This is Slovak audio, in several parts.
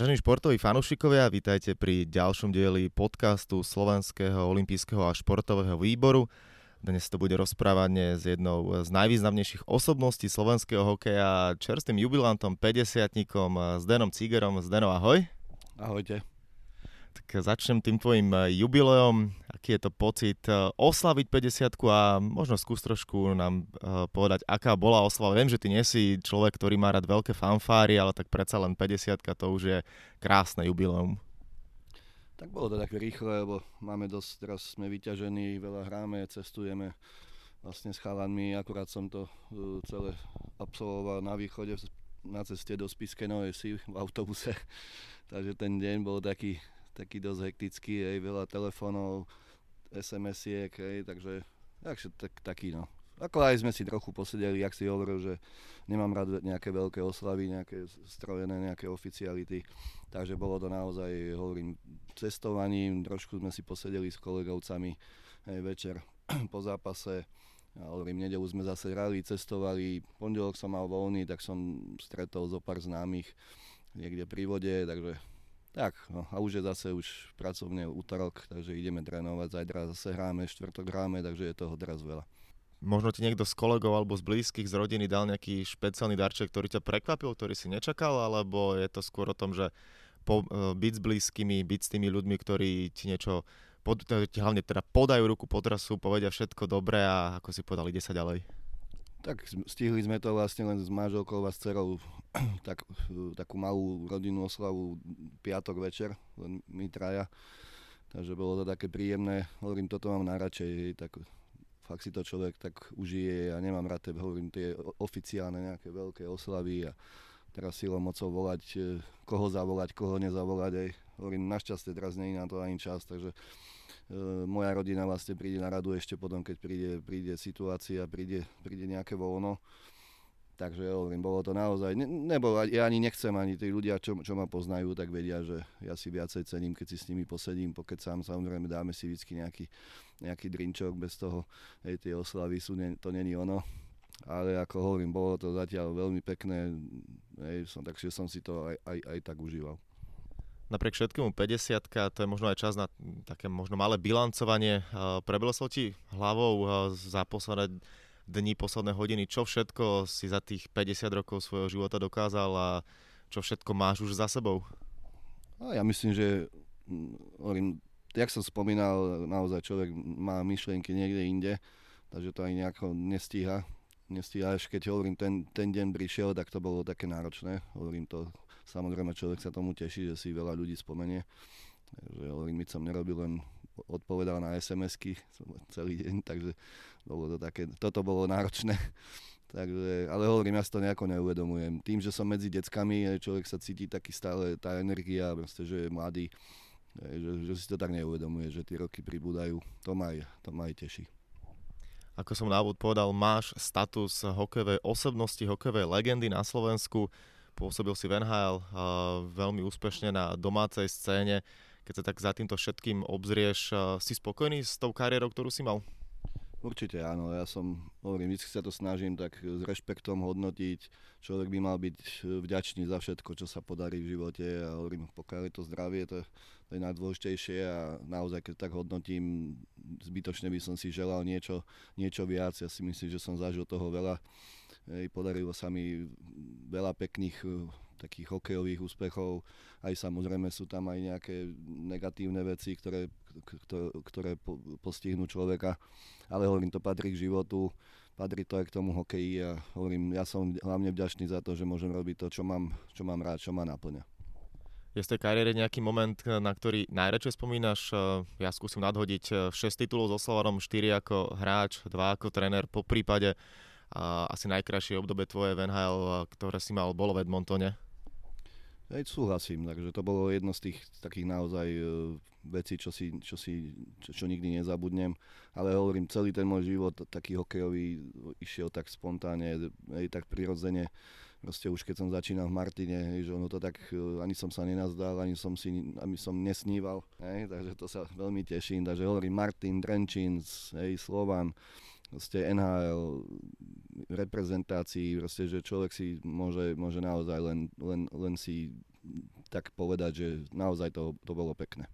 Vážení športoví fanúšikovia, vítajte pri ďalšom dieli podcastu Slovenského olympijského a športového výboru. Dnes to bude rozprávanie s jednou z najvýznamnejších osobností slovenského hokeja, čerstvým jubilantom, 50 s Denom Cigerom. Zdeno, ahoj. Ahojte. Tak začnem tým tvojim jubileom. Aký je to pocit eh, oslaviť 50 a možno skús trošku nám eh, povedať, aká bola oslava. Viem, že ty nie si človek, ktorý má rád veľké fanfáry, ale tak predsa len 50 to už je krásne jubileum. Tak bolo to také rýchle, lebo máme dosť, teraz sme vyťažení, veľa hráme, cestujeme vlastne s chalanmi, akurát som to celé absolvoval na východe, na ceste do Spiskej Novej v autobuse, takže ten deň bol taký, taký dosť hektický, aj veľa telefónov, SMS-iek, takže, takže tak, taký no. Ako aj sme si trochu posedeli, jak si hovoril, že nemám rád nejaké veľké oslavy, nejaké strojené, nejaké oficiality. Takže bolo to naozaj, hovorím, cestovaním, trošku sme si posedeli s kolegovcami hej, večer po zápase. A hovorím, nedelu sme zase hrali, cestovali, pondelok som mal voľný, tak som stretol zo pár známych niekde pri vode, takže tak, no a už je zase už pracovne útorok, takže ideme trénovať, zajtra zase hráme, štvrtok hráme, takže je toho teraz veľa možno ti niekto z kolegov alebo z blízkych, z rodiny dal nejaký špeciálny darček, ktorý ťa prekvapil, ktorý si nečakal, alebo je to skôr o tom, že po, e, byť s blízkymi, byť s tými ľuďmi, ktorí ti niečo, pod, ti hlavne teda podajú ruku, potrasu, povedia všetko dobré a ako si povedali, ide sa ďalej. Tak stihli sme to vlastne len s manželkou a s dcerou tak, takú malú rodinnú oslavu piatok večer, len my traja. Takže bolo to také príjemné, hovorím, toto mám najradšej, tak fakt si to človek tak užije. Ja nemám rád, hovorím, tie oficiálne nejaké veľké oslavy a teraz silou mocou volať, e, koho zavolať, koho nezavolať. Aj. Hovorím, našťastie teraz nie je na to ani čas, takže moja rodina vlastne príde na radu ešte potom, keď príde, príde situácia, príde, príde nejaké voľno. Takže hovorím, bolo to naozaj, ne, nebolo, ja ani nechcem, ani tí ľudia, čo, čo ma poznajú, tak vedia, že ja si viacej cením, keď si s nimi posedím, pokiaľ sám samozrejme dáme si vždy nejaký, nejaký drinčok, bez toho, hej, tie oslavy sú, ne, to není ono. Ale ako hovorím, bolo to zatiaľ veľmi pekné, hej, som, takže som si to aj, aj, aj tak užíval. Napriek všetkému 50 to je možno aj čas na také možno malé bilancovanie. Prebleslo ti hlavou za posledné dni, posledné hodiny, čo všetko si za tých 50 rokov svojho života dokázal a čo všetko máš už za sebou? No, ja myslím, že mm, hovorím, jak som spomínal, naozaj človek má myšlienky niekde inde, takže to aj nejako nestíha. Nestíha, až keď hovorím, ten, ten deň prišiel, tak to bolo také náročné. Hovorím to, samozrejme človek sa tomu teší, že si veľa ľudí spomenie. Takže nič som nerobil, len odpovedal na SMS-ky celý deň, takže bolo to také, toto bolo náročné. Takže, ale hovorím, ja si to nejako neuvedomujem. Tým, že som medzi deckami, človek sa cíti taký stále, tá energia, proste, že je mladý, že, že si to tak neuvedomuje, že tie roky pribúdajú. To ma aj, to ma aj teší. Ako som na úvod povedal, máš status hokejovej osobnosti, hokejovej legendy na Slovensku. Pôsobil si v NHL veľmi úspešne na domácej scéne. Keď sa tak za týmto všetkým obzrieš, si spokojný s tou kariérou, ktorú si mal? Určite áno, ja som, hovorím, vždy sa to snažím tak s rešpektom hodnotiť. Človek by mal byť vďačný za všetko, čo sa podarí v živote a hovorím, pokiaľ je to zdravie, to, to je najdôležitejšie a naozaj, keď tak hodnotím, zbytočne by som si želal niečo, niečo viac. Ja si myslím, že som zažil toho veľa. Ej, podarilo sa mi veľa pekných takých hokejových úspechov. Aj samozrejme sú tam aj nejaké negatívne veci, ktoré, ktoré, postihnú človeka. Ale hovorím, to patrí k životu, patrí to aj k tomu hokeji a hovorím, ja som hlavne vďačný za to, že môžem robiť to, čo mám, čo mám rád, čo ma naplňa. Je z tej kariére nejaký moment, na ktorý najradšej spomínaš? Ja skúsim nadhodiť 6 titulov so Slovanom, 4 ako hráč, 2 ako tréner, po prípade asi najkrajšie obdobie tvoje v NHL, ktoré si mal, bolo v Edmontone. Hej, súhlasím, takže to bolo jedno z tých takých naozaj uh, vecí, čo, si, čo, si, čo, čo nikdy nezabudnem. Ale hovorím, celý ten môj život taký hokejový išiel tak spontánne, hej, tak prirodzene. Proste už keď som začínal v Martine, hej, že ono to tak, uh, ani som sa nenazdal, ani som si ani som nesníval, hej, takže to sa veľmi teším. Takže hovorím Martin, Drenčín, hej, Slovan, proste NHL, reprezentácii, proste, že človek si môže, môže naozaj len, len, len si tak povedať, že naozaj to, to bolo pekné.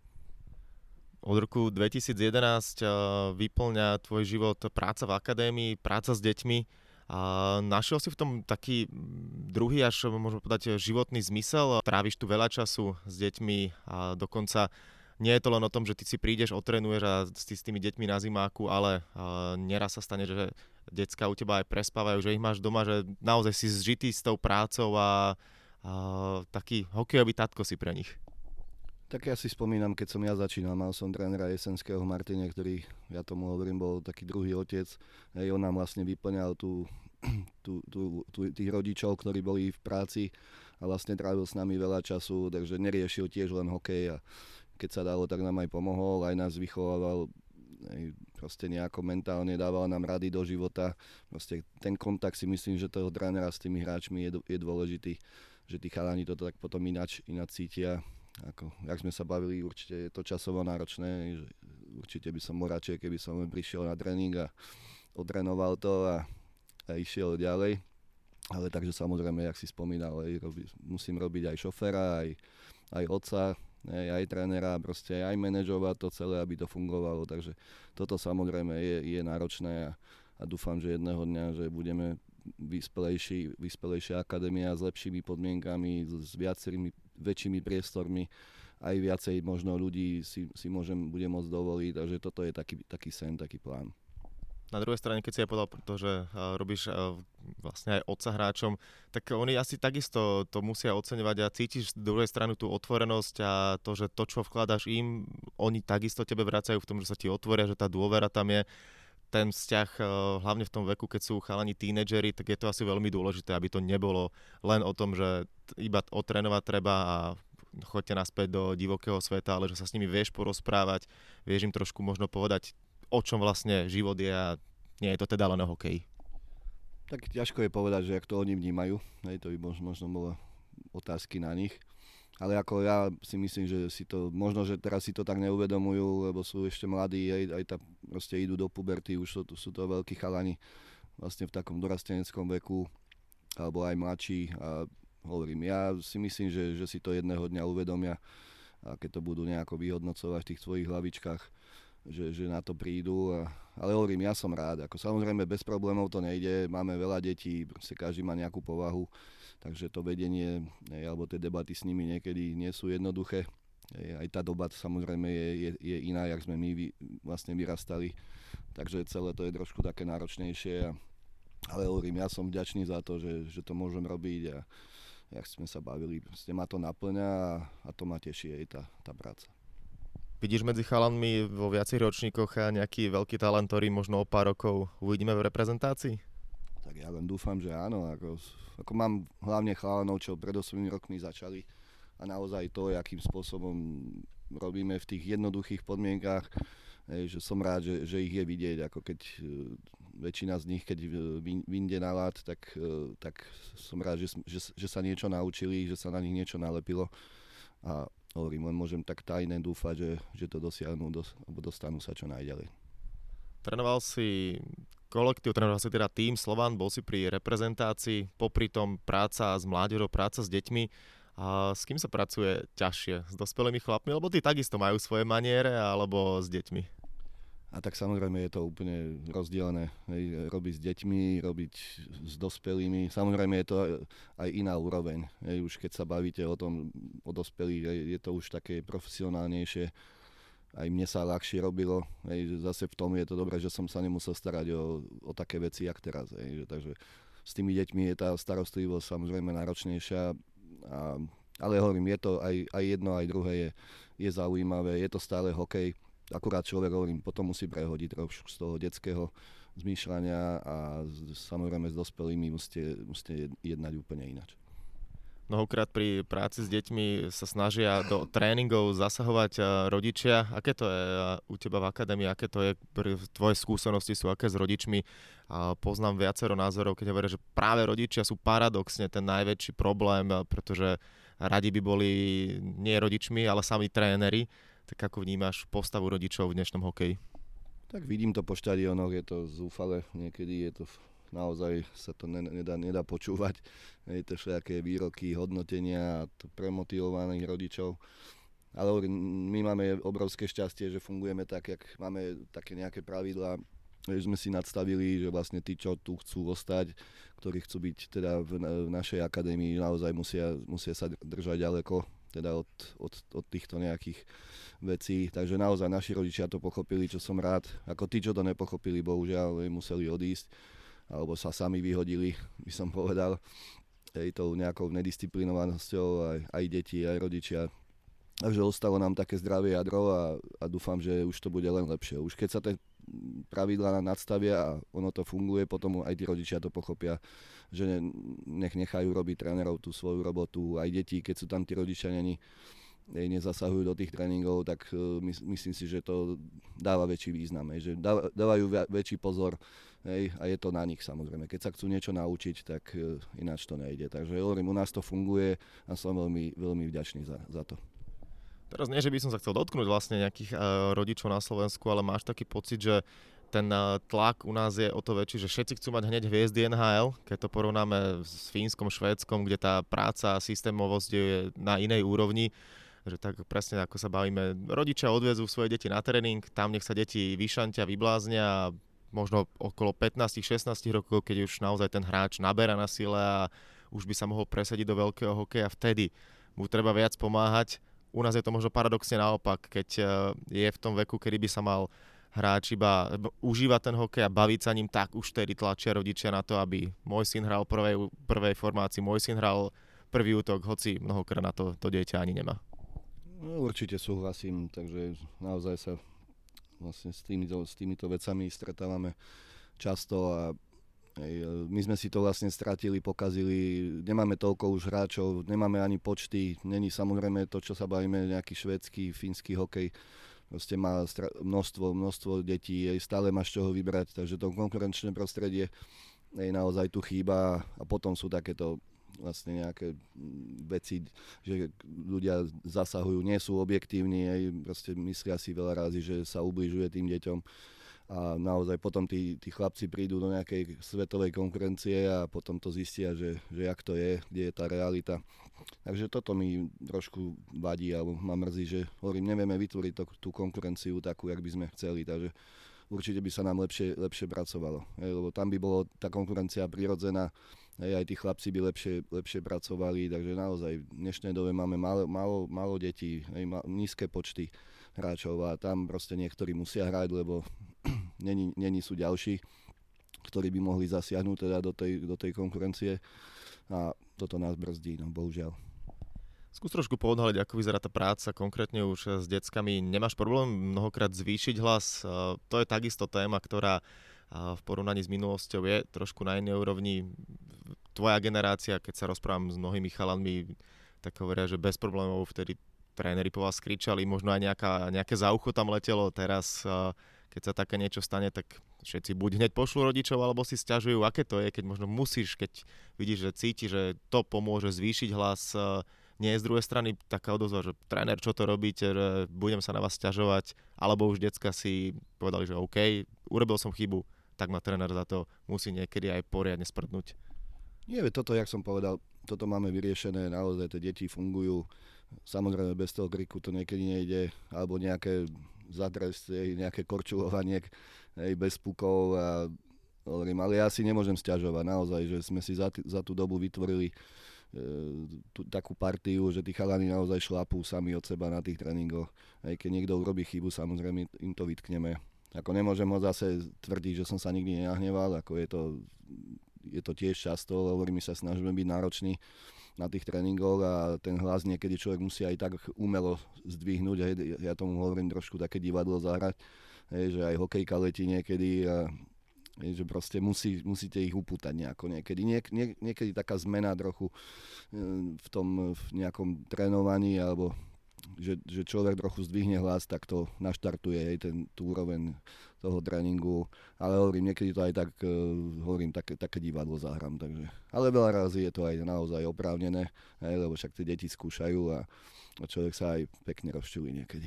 Od roku 2011 vyplňa tvoj život práca v akadémii, práca s deťmi. A našiel si v tom taký druhý až môžeme povedať životný zmysel. Tráviš tu veľa času s deťmi a dokonca nie je to len o tom, že ty si prídeš, otrenuješ a si s tými deťmi na zimáku, ale uh, neraz sa stane, že decka u teba aj prespávajú, že ich máš doma, že naozaj si zžitý s tou prácou a, a taký hokejový tatko si pre nich. Tak ja si spomínam, keď som ja začínal, mal som trénera jesenského Martine, ktorý, ja tomu hovorím, bol taký druhý otec. Hej, on nám vlastne vyplňal tú, tú, tú, tú, tých rodičov, ktorí boli v práci a vlastne trávil s nami veľa času, takže neriešil tiež len hokej a keď sa dalo, tak nám aj pomohol, aj nás vychovával proste nejako mentálne dával nám rady do života. Proste ten kontakt si myslím, že toho trénera s tými hráčmi je, je dôležitý, že tí chalani to tak potom ináč, ináč cítia ako, jak sme sa bavili, určite je to časovo náročné, určite by som bol radšej, keby som prišiel na tréning a odrenoval to a, a išiel ďalej. Ale takže samozrejme, jak si spomínal, aj robi, musím robiť aj šoféra, aj, aj otca, aj, aj trénera, proste aj manažovať to celé, aby to fungovalo. Takže toto samozrejme je, je náročné a, a dúfam, že jedného dňa, že budeme vyspelejší, vyspelejšia akadémia s lepšími podmienkami, s viacerými väčšími priestormi, aj viacej možno ľudí si, si môžem, bude môcť dovoliť, takže toto je taký, taký sen, taký plán. Na druhej strane, keď si aj povedal, že robíš vlastne aj otca hráčom, tak oni asi takisto to musia oceňovať a cítiš z druhej strany tú otvorenosť a to, že to, čo vkladaš im, oni takisto tebe vracajú v tom, že sa ti otvoria, že tá dôvera tam je. Ten vzťah, hlavne v tom veku, keď sú chalani tínedžeri, tak je to asi veľmi dôležité, aby to nebolo len o tom, že iba otrénovať treba a choďte naspäť do divokého sveta, ale že sa s nimi vieš porozprávať, vieš im trošku možno povedať, o čom vlastne život je a nie je to teda len o hokeji. Tak ťažko je povedať, že ak to oni vnímajú, hej, to by možno, bolo otázky na nich. Ale ako ja si myslím, že si to, možno, že teraz si to tak neuvedomujú, lebo sú ešte mladí, aj, aj tá, proste idú do puberty, už sú, sú to veľkí chalani vlastne v takom dorasteneckom veku, alebo aj mladší. A hovorím, ja si myslím, že, že si to jedného dňa uvedomia a keď to budú nejako vyhodnocovať v tých svojich hlavičkách, že, že na to prídu. A, ale hovorím, ja som rád. Ako samozrejme bez problémov to nejde, máme veľa detí, proste každý má nejakú povahu takže to vedenie alebo tie debaty s nimi niekedy nie sú jednoduché. Aj tá doba samozrejme je, je, je iná, jak sme my vy, vlastne vyrastali, takže celé to je trošku také náročnejšie. A, ale hovorím, ja som vďačný za to, že, že to môžem robiť a jak sme sa bavili, proste ma to naplňa a, a to ma teší aj tá, tá práca. Vidíš medzi chalanmi vo viacerých ročníkoch nejaký veľký talent, ktorý možno o pár rokov uvidíme v reprezentácii? Tak ja len dúfam, že áno. Ako, ako mám hlavne chalanov, čo pred 8 rokmi začali a naozaj to, akým spôsobom robíme v tých jednoduchých podmienkách, že som rád, že, že ich je vidieť, ako keď e, väčšina z nich, keď vyjde na lát, tak, e, tak som rád, že, že, že sa niečo naučili, že sa na nich niečo nalepilo a hovorím, len môžem tak tajne dúfať, že, že to dosiahnu, dos, dostanú sa čo najďalej. Trénoval si kolektív, trénoval si teda tým Slovan, bol si pri reprezentácii, popri tom práca s mládežou, práca s deťmi. A s kým sa pracuje ťažšie? S dospelými chlapmi? Lebo tí takisto majú svoje maniere, alebo s deťmi? A tak samozrejme je to úplne rozdielne. Hej, robiť s deťmi, robiť s dospelými. Samozrejme je to aj iná úroveň. Hej, už keď sa bavíte o tom, o dospelých, je to už také profesionálnejšie aj mne sa ľahšie robilo. Hej, zase v tom je to dobré, že som sa nemusel starať o, o také veci, jak teraz. Hej, takže s tými deťmi je tá starostlivosť samozrejme náročnejšia. A, ale hovorím, je to aj, aj jedno, aj druhé je, je zaujímavé. Je to stále hokej. Akurát človek, hovorím, potom musí prehodiť trošku z toho detského zmýšľania a samozrejme s dospelými musíte, musíte jednať úplne ináč. Mnohokrát pri práci s deťmi sa snažia do tréningov zasahovať eh, rodičia. Aké to je eh, u teba v akadémii, aké to je, tvoje skúsenosti sú aké s rodičmi? Poznám viacero názorov, keď hovoria, že práve rodičia sú paradoxne ten najväčší problém, eh, pretože radi by boli nie rodičmi, ale sami tréneri. Tak ako vnímaš postavu rodičov v dnešnom hokeji? Tak vidím to po štadionoch, je to zúfale, niekedy je to naozaj sa to nedá, nedá počúvať. Hej, to všetké výroky, hodnotenia a premotivovaných rodičov. Ale my máme obrovské šťastie, že fungujeme tak, jak máme také nejaké pravidlá, že sme si nadstavili, že vlastne tí, čo tu chcú ostať, ktorí chcú byť teda v, v našej akadémii, naozaj musia, musia sa držať ďaleko teda od, od, od týchto nejakých vecí. Takže naozaj naši rodičia to pochopili, čo som rád. Ako tí, čo to nepochopili, bohužiaľ, museli odísť alebo sa sami vyhodili, by som povedal, aj tou nejakou nedisciplinovanosťou, aj, aj deti, aj rodičia. Takže ostalo nám také zdravé jadro a, a dúfam, že už to bude len lepšie. Už keď sa tie pravidlá nadstavia a ono to funguje, potom aj tí rodičia to pochopia, že nech nechajú robiť trénerov tú svoju robotu, aj deti, keď sú tam tí rodičia není, nezasahujú do tých tréningov, tak e, myslím si, že to dáva väčší význam, že dávajú väčší pozor a je to na nich samozrejme. Keď sa chcú niečo naučiť, tak e, ináč to nejde. Takže hovorím, u nás to funguje a som veľmi, veľmi vďačný za, za to. Teraz nie, že by som sa chcel dotknúť vlastne nejakých uh, rodičov na Slovensku, ale máš taký pocit, že ten uh, tlak u nás je o to väčší, že všetci chcú mať hneď hviezdy NHL, keď to porovnáme s Fínskom, Švédskom, kde tá práca a systémovosť je na inej úrovni že tak presne ako sa bavíme, rodičia odvezú svoje deti na tréning, tam nech sa deti vyšantia, vybláznia a možno okolo 15-16 rokov, keď už naozaj ten hráč naberá na sile a už by sa mohol presadiť do veľkého hokeja, vtedy mu treba viac pomáhať u nás je to možno paradoxne naopak, keď e, je v tom veku, kedy by sa mal hráč iba užívať ten hokej a baviť sa ním, tak už tedy tlačia rodičia na to, aby môj syn hral prvej, prvej formácii, môj syn hral prvý útok, hoci mnohokrát na to, to dieťa ani nemá. No, určite súhlasím, takže naozaj sa vlastne s týmito, s týmito vecami stretávame často a my sme si to vlastne stratili, pokazili, nemáme toľko už hráčov, nemáme ani počty, není samozrejme to, čo sa bavíme, nejaký švedský, fínsky hokej, proste má množstvo, množstvo detí, jej stále máš čoho vybrať, takže to konkurenčné prostredie jej naozaj tu chýba. A potom sú takéto vlastne nejaké veci, že ľudia zasahujú, nie sú objektívni, aj proste myslia si veľa razy, že sa ubližuje tým deťom a naozaj potom tí, tí chlapci prídu do nejakej svetovej konkurencie a potom to zistia, že, že jak to je, kde je tá realita. Takže toto mi trošku vadí alebo ma mrzí, že hovorím, nevieme vytvoriť to, tú konkurenciu takú, jak by sme chceli, takže určite by sa nám lepšie, lepšie pracovalo, hej, lebo tam by bolo tá konkurencia prirodzená, hej, aj tí chlapci by lepšie, lepšie pracovali, takže naozaj v dnešnej dobe máme málo, málo, málo detí, hej, má, nízke počty hráčov a tam proste niektorí musia hrať, lebo není, není sú ďalší, ktorí by mohli zasiahnuť teda do tej, do tej konkurencie a toto nás brzdí, no bohužiaľ. Skús trošku poodhaliť, ako vyzerá tá práca konkrétne už s deckami. Nemáš problém mnohokrát zvýšiť hlas? To je takisto téma, ktorá v porovnaní s minulosťou je trošku na inej úrovni. Tvoja generácia, keď sa rozprávam s mnohými chalanmi, tak hovoria, že bez problémov vtedy tréneri po vás kričali, možno aj nejaká, nejaké zaucho tam letelo. Teraz keď sa také niečo stane, tak všetci buď hneď pošlú rodičov, alebo si stiažujú, aké to je, keď možno musíš, keď vidíš, že cíti, že to pomôže zvýšiť hlas. E, nie je z druhej strany taká odozva, že tréner, čo to robíte, že budem sa na vás stiažovať, alebo už decka si povedali, že OK, urobil som chybu, tak ma tréner za to musí niekedy aj poriadne sprdnúť. Nie, toto, jak som povedal, toto máme vyriešené, naozaj tie deti fungujú. Samozrejme, bez toho kriku to niekedy nejde, alebo nejaké zadres, nejaké korčulovanie hej, bez pukov a hovorím, ale ja si nemôžem stiažovať naozaj, že sme si za, t- za tú dobu vytvorili e, tú, takú partiu, že tí chalani naozaj šlapú sami od seba na tých tréningoch. Aj keď niekto urobí chybu, samozrejme im to vytkneme. Ako nemôžem ho zase tvrdiť, že som sa nikdy nenahneval, ako je to, je to tiež často, hovorím, my sa snažíme byť nároční na tých tréningoch a ten hlas niekedy človek musí aj tak umelo zdvihnúť, hej, ja tomu hovorím trošku také divadlo zahrať, hej, že aj hokejka letí niekedy a hej, že proste musí, musíte ich upútať nejako niekedy. Nie, nie, niekedy taká zmena trochu e, v tom v nejakom trénovaní alebo že, že človek trochu zdvihne hlas, tak to naštartuje aj ten, tú úroveň toho tréningu. Ale hovorím, niekedy to aj tak, uh, hovorím, také, také divadlo zahrám. Takže. Ale veľa razy je to aj naozaj oprávnené, hej, lebo však tie deti skúšajú a, a človek sa aj pekne rozčulí niekedy.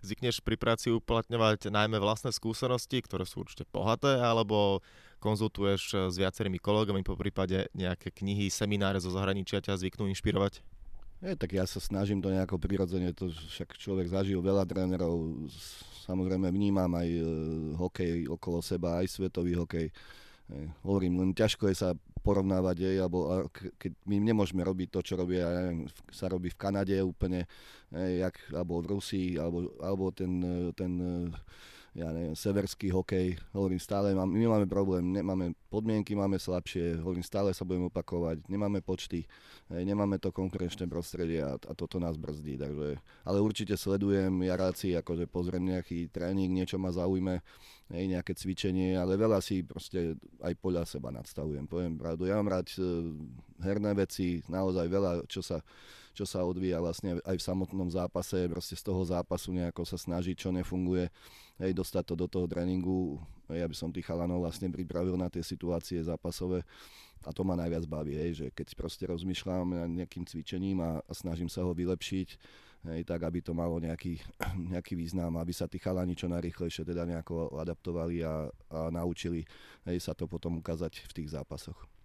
zvykneš pri práci uplatňovať najmä vlastné skúsenosti, ktoré sú určite bohaté, alebo konzultuješ s viacerými kolegami, po prípade nejaké knihy, semináre zo zahraničia ťa zvyknú inšpirovať? Je, tak ja sa snažím to nejako prirodzene, to však človek zažil veľa trénerov, samozrejme vnímam aj e, hokej okolo seba, aj svetový hokej. E, hovorím, len ťažko je sa porovnávať jej, alebo keď my nemôžeme robiť to, čo robia, ja neviem, sa robí v Kanade úplne, e, jak, alebo v Rusii, alebo, alebo ten, e, ten e, ja neviem, severský hokej, hovorím stále, mám, my máme problém, nemáme podmienky, máme slabšie, hovorím stále sa budeme opakovať, nemáme počty, nemáme to konkurenčné prostredie a, a toto nás brzdí, takže, ale určite sledujem, ja rád si akože pozriem nejaký tréning, niečo ma zaujme, hej, nejaké cvičenie, ale veľa si proste aj podľa seba nadstavujem, poviem pravdu. Ja mám rád uh, herné veci, naozaj veľa, čo sa, čo sa odvíja vlastne aj v samotnom zápase, proste z toho zápasu nejako sa snažiť, čo nefunguje, hej, dostať to do toho tréningu, hej, aby som tých chalanov vlastne pripravil na tie situácie zápasové a to ma najviac baví, hej, že keď proste rozmýšľam nad nejakým cvičením a, a snažím sa ho vylepšiť, hej, tak aby to malo nejaký, nejaký význam, aby sa tí chalani čo najrychlejšie teda nejako adaptovali a, a naučili hej, sa to potom ukázať v tých zápasoch.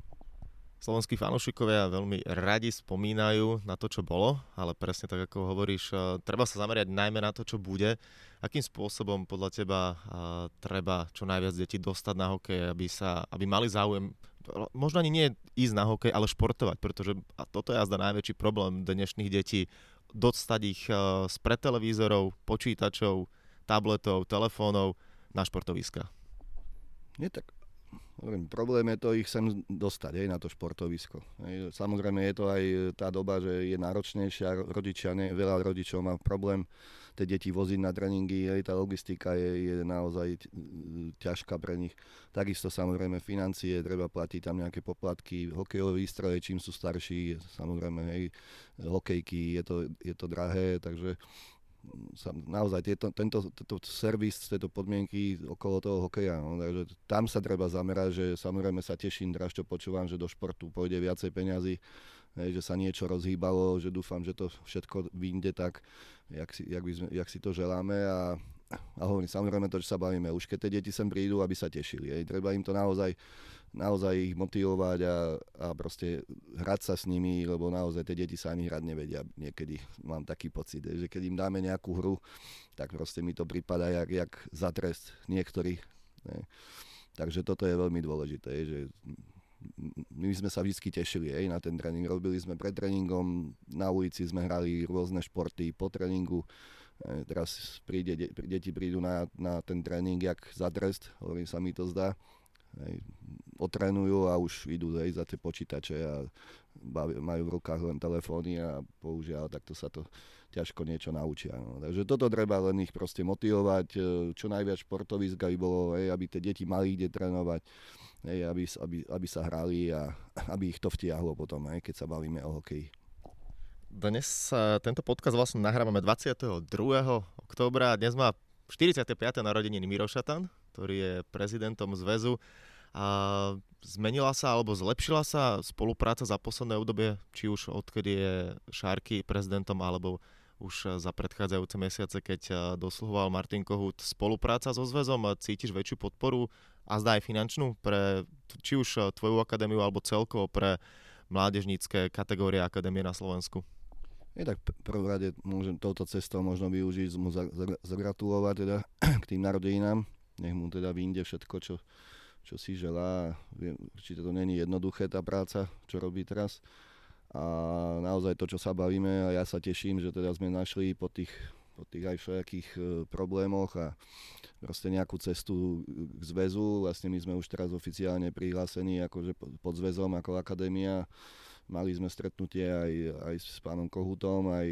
Slovenskí fanúšikovia veľmi radi spomínajú na to, čo bolo, ale presne tak, ako hovoríš, treba sa zamerať najmä na to, čo bude. Akým spôsobom podľa teba treba čo najviac detí dostať na hokej, aby, sa, aby mali záujem možno ani nie ísť na hokej, ale športovať, pretože a toto je jazda najväčší problém dnešných detí dostať ich eh, z pred televízorov, počítačov, tabletov, telefónov na športoviska? Nie tak. Hovorím, problém je to ich sem dostať aj na to športovisko. Hej. Samozrejme je to aj tá doba, že je náročnejšia, rodičia, ne, veľa rodičov má problém tie deti voziť na tréningy, aj tá logistika je, je naozaj ťažká pre nich. Takisto samozrejme financie, treba platiť tam nejaké poplatky, hokejové výstroje, čím sú starší, samozrejme hej, hokejky, je to, je to drahé, takže sa, naozaj tieto, tento, tento servis, tieto podmienky okolo toho hokeja. No, takže tam sa treba zamerať, že samozrejme sa teším, čo počúvam, že do športu pôjde viacej peňazí, že sa niečo rozhýbalo, že dúfam, že to všetko vyjde tak, jak si, jak, by sme, jak si to želáme a, a hovorím, samozrejme to, čo sa bavíme, už keď tie deti sem prídu, aby sa tešili. Hej. Treba im to naozaj, naozaj ich motivovať a, a proste hrať sa s nimi, lebo naozaj tie deti sa ani hrať nevedia. Niekedy mám taký pocit, že keď im dáme nejakú hru, tak proste mi to prípada jak, jak za trest niektorých. Hej. Takže toto je veľmi dôležité, že my sme sa vždy tešili aj na ten tréning. Robili sme pred tréningom, na ulici sme hrali rôzne športy po tréningu. Teraz príde, de, deti prídu na, na ten tréning jak za trest, hovorím sa mi to zdá. Hej, otrénujú a už idú hej, za tie počítače a baví, majú v rukách len telefóny a použiaľ, takto sa to ťažko niečo naučia. No. Takže toto treba len ich proste motivovať, e, čo najviac športovisk, aby bolo, hej, aby tie deti mali kde trénovať hej, aby, aby, aby sa hrali a aby ich to vtiahlo potom, hej, keď sa bavíme o hokeji. Dnes tento podcast vlastne nahrávame 22. októbra. Dnes má 45. narodeniny Miro Šatan, ktorý je prezidentom zväzu. A zmenila sa alebo zlepšila sa spolupráca za posledné obdobie, či už odkedy je Šárky prezidentom alebo už za predchádzajúce mesiace, keď dosluhoval Martin Kohut spolupráca so zväzom, cítiš väčšiu podporu a zdá aj finančnú pre či už eh, tvoju akadémiu alebo celkovo pre mládežnícke kategórie akadémie na Slovensku? Je tak prvom rade môžem touto cestou možno využiť, mu zagratulovať teda k tým narodinám. Nech mu teda vyjde všetko, čo, čo si želá. Viem, určite to není jednoduché tá práca, čo robí teraz. A naozaj to, čo sa bavíme, a ja sa teším, že teda sme našli po tých po tých aj všetkých e, problémoch a proste nejakú cestu k zväzu. Vlastne my sme už teraz oficiálne prihlásení akože pod zväzom ako akadémia. Mali sme stretnutie aj, aj s pánom Kohutom, aj,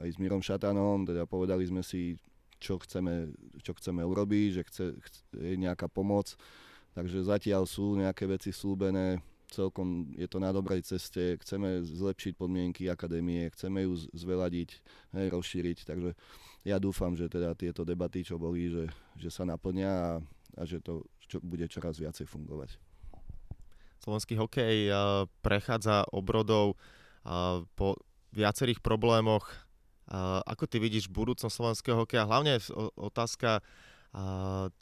aj s Mirom Šatanom, teda povedali sme si, čo chceme, čo chceme urobiť, že chce, chce, je nejaká pomoc. Takže zatiaľ sú nejaké veci slúbené, celkom je to na dobrej ceste, chceme zlepšiť podmienky akadémie, chceme ju zveladiť, hej, rozšíriť, takže ja dúfam, že teda tieto debaty, čo boli, že, že sa naplnia a, a že to čo, bude čoraz viacej fungovať. Slovenský hokej uh, prechádza obrodov uh, po viacerých problémoch Ako ty vidíš budúcnosť slovenského hokeja? Hlavne otázka,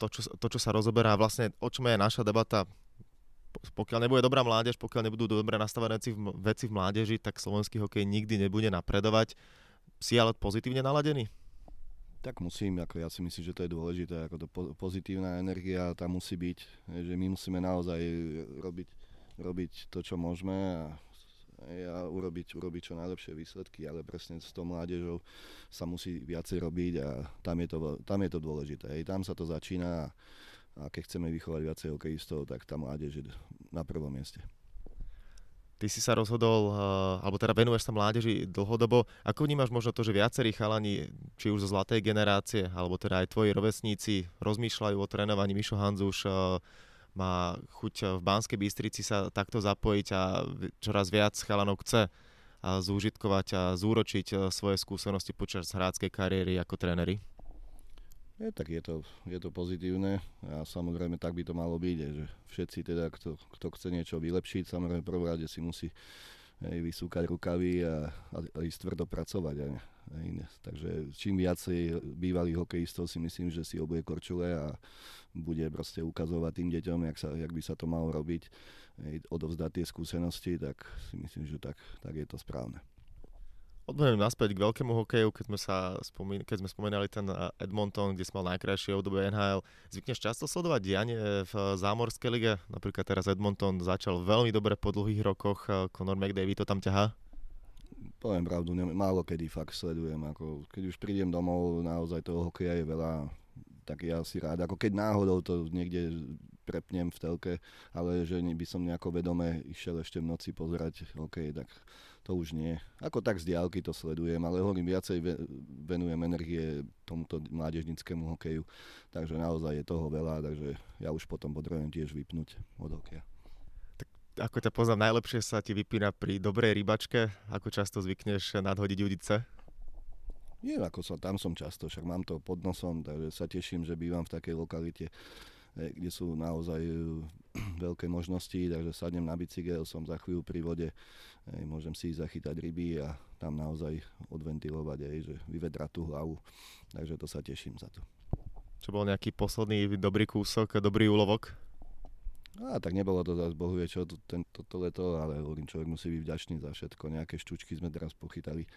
to čo, to, čo sa rozoberá, vlastne o čom je naša debata, pokiaľ nebude dobrá mládež, pokiaľ nebudú dobre nastavené veci v mládeži, tak slovenský hokej nikdy nebude napredovať. Si ale pozitívne naladený? Tak musím, ako ja si myslím, že to je dôležité, ako to pozitívna energia tam musí byť, že my musíme naozaj robiť, robiť to, čo môžeme a, a urobiť, urobiť čo najlepšie výsledky, ale presne s tou mládežou sa musí viacej robiť a tam je to, tam je to dôležité. Aj tam sa to začína a, a keď chceme vychovať viacej hokejistov, tak tá mládež je na prvom mieste. Ty si sa rozhodol, eh, alebo teda venuješ sa mládeži dlhodobo. Ako vnímaš možno to, že viacerí chalani, či už zo zlatej generácie, alebo teda aj tvoji rovesníci rozmýšľajú o trénovaní. Mišo Hanzuš má chuť v Banskej Bystrici sa takto zapojiť a čoraz viac chalanov chce a zúžitkovať a zúročiť eh, svoje skúsenosti počas hráckej kariéry ako tréneri? Je, tak je to, je to pozitívne a samozrejme tak by to malo byť, že všetci teda, kto, kto chce niečo vylepšiť, samozrejme prvom rade si musí hej, vysúkať rukavy a, a, a ísť tvrdo pracovať. Aj, takže čím viacej bývalých hokejistov si myslím, že si obuje korčule a bude proste ukazovať tým deťom, jak, sa, jak by sa to malo robiť, hej, odovzdať tie skúsenosti, tak si myslím, že tak, tak je to správne. Odbojujem naspäť k veľkému hokeju, keď sme, sa spomín- keď sme spomínali ten eh, Edmonton, kde sme mal najkrajšie obdobie NHL. Zvykneš často sledovať dianie v zámorskej lige? Napríklad teraz Edmonton začal veľmi dobre po dlhých rokoch. Eh, Conor McDavid to tam ťahá? Poviem pravdu, ne, málo kedy fakt sledujem. Ako, keď už prídem domov, naozaj toho hokeja je veľa tak ja si rád, ako keď náhodou to niekde prepnem v telke, ale že by som nejako vedome išiel ešte v noci pozerať, OK, tak to už nie. Ako tak z diálky to sledujem, ale hovorím, viacej venujem energie tomuto mládežnickému hokeju, takže naozaj je toho veľa, takže ja už potom potrebujem tiež vypnúť od hokeja. Ako ťa poznám, najlepšie sa ti vypína pri dobrej rybačke, ako často zvykneš nadhodiť udice? Nie, ako som, tam som často, však mám to pod nosom, takže sa teším, že bývam v takej lokalite, e, kde sú naozaj e, veľké možnosti, takže sadnem na bicykel, som za chvíľu pri vode, hej, môžem si zachytať ryby a tam naozaj odventilovať, hej, že vyvedrať tú hlavu, takže to sa teším za to. Čo bol nejaký posledný dobrý kúsok, dobrý úlovok? A tak nebolo to zase bohu vie čo to leto, ale hovorím, človek musí byť vďačný za všetko. Nejaké štučky sme teraz pochytali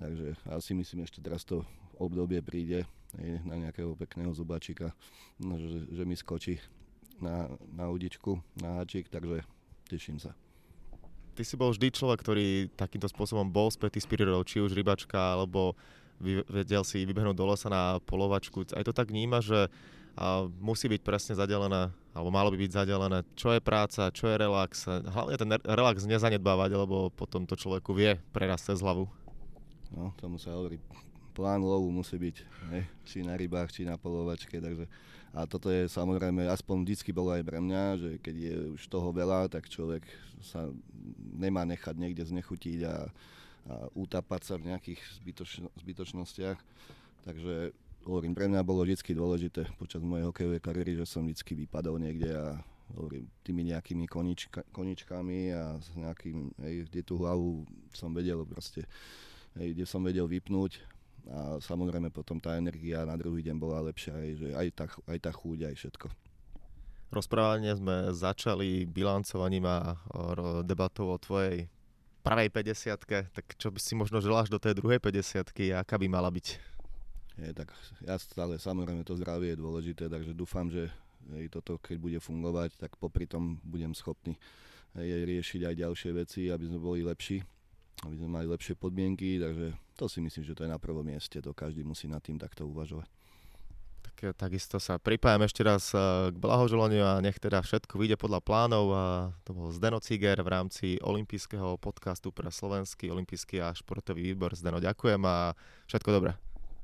Takže asi myslím, ešte teraz to obdobie príde na nejakého pekného zubačika, no, že, že mi skočí na, na udičku, na háčik, takže teším sa. Ty si bol vždy človek, ktorý takýmto spôsobom bol spätý s prírodou, či už rybačka, alebo vedel si vybehnúť do lesa na polovačku. Aj to tak vníma, že a musí byť presne zadelené, alebo malo by byť zadelené, čo je práca, čo je relax. Hlavne ten relax nezanedbávať, lebo potom to človeku vie prerast cez hlavu. No, tomu sa hovorí, plán lovu musí byť, ne? či na rybách, či na polovačke, takže a toto je samozrejme, aspoň vždycky bolo aj pre mňa, že keď je už toho veľa, tak človek sa nemá nechať niekde znechutiť a, a utapať sa v nejakých zbytočno, zbytočnostiach. Takže hovorím, pre mňa bolo vždy dôležité počas mojej hokejovej kariéry, že som vždy vypadol niekde a hovorím, tými nejakými konička, koničkami a s nejakým, hej, kde tú hlavu som vedel proste hej, kde som vedel vypnúť a samozrejme potom tá energia na druhý deň bola lepšia, hej, že aj tá, aj tá chúť, aj všetko. Rozprávanie sme začali bilancovaním a debatou o tvojej pravej 50 tak čo by si možno želáš do tej druhej 50 a aká by mala byť? Je, tak ja stále, samozrejme to zdravie je dôležité, takže dúfam, že hej, toto keď bude fungovať, tak popri tom budem schopný hej, riešiť aj ďalšie veci, aby sme boli lepší aby sme mali lepšie podmienky, takže to si myslím, že to je na prvom mieste, to každý musí nad tým takto uvažovať. Tak e, takisto sa pripájam ešte raz e, k blahoželaniu a nech teda všetko vyjde podľa plánov. A to bol Zdeno Ciger v rámci olympijského podcastu pre slovenský olympijský a športový výbor. Zdeno, ďakujem a všetko dobré.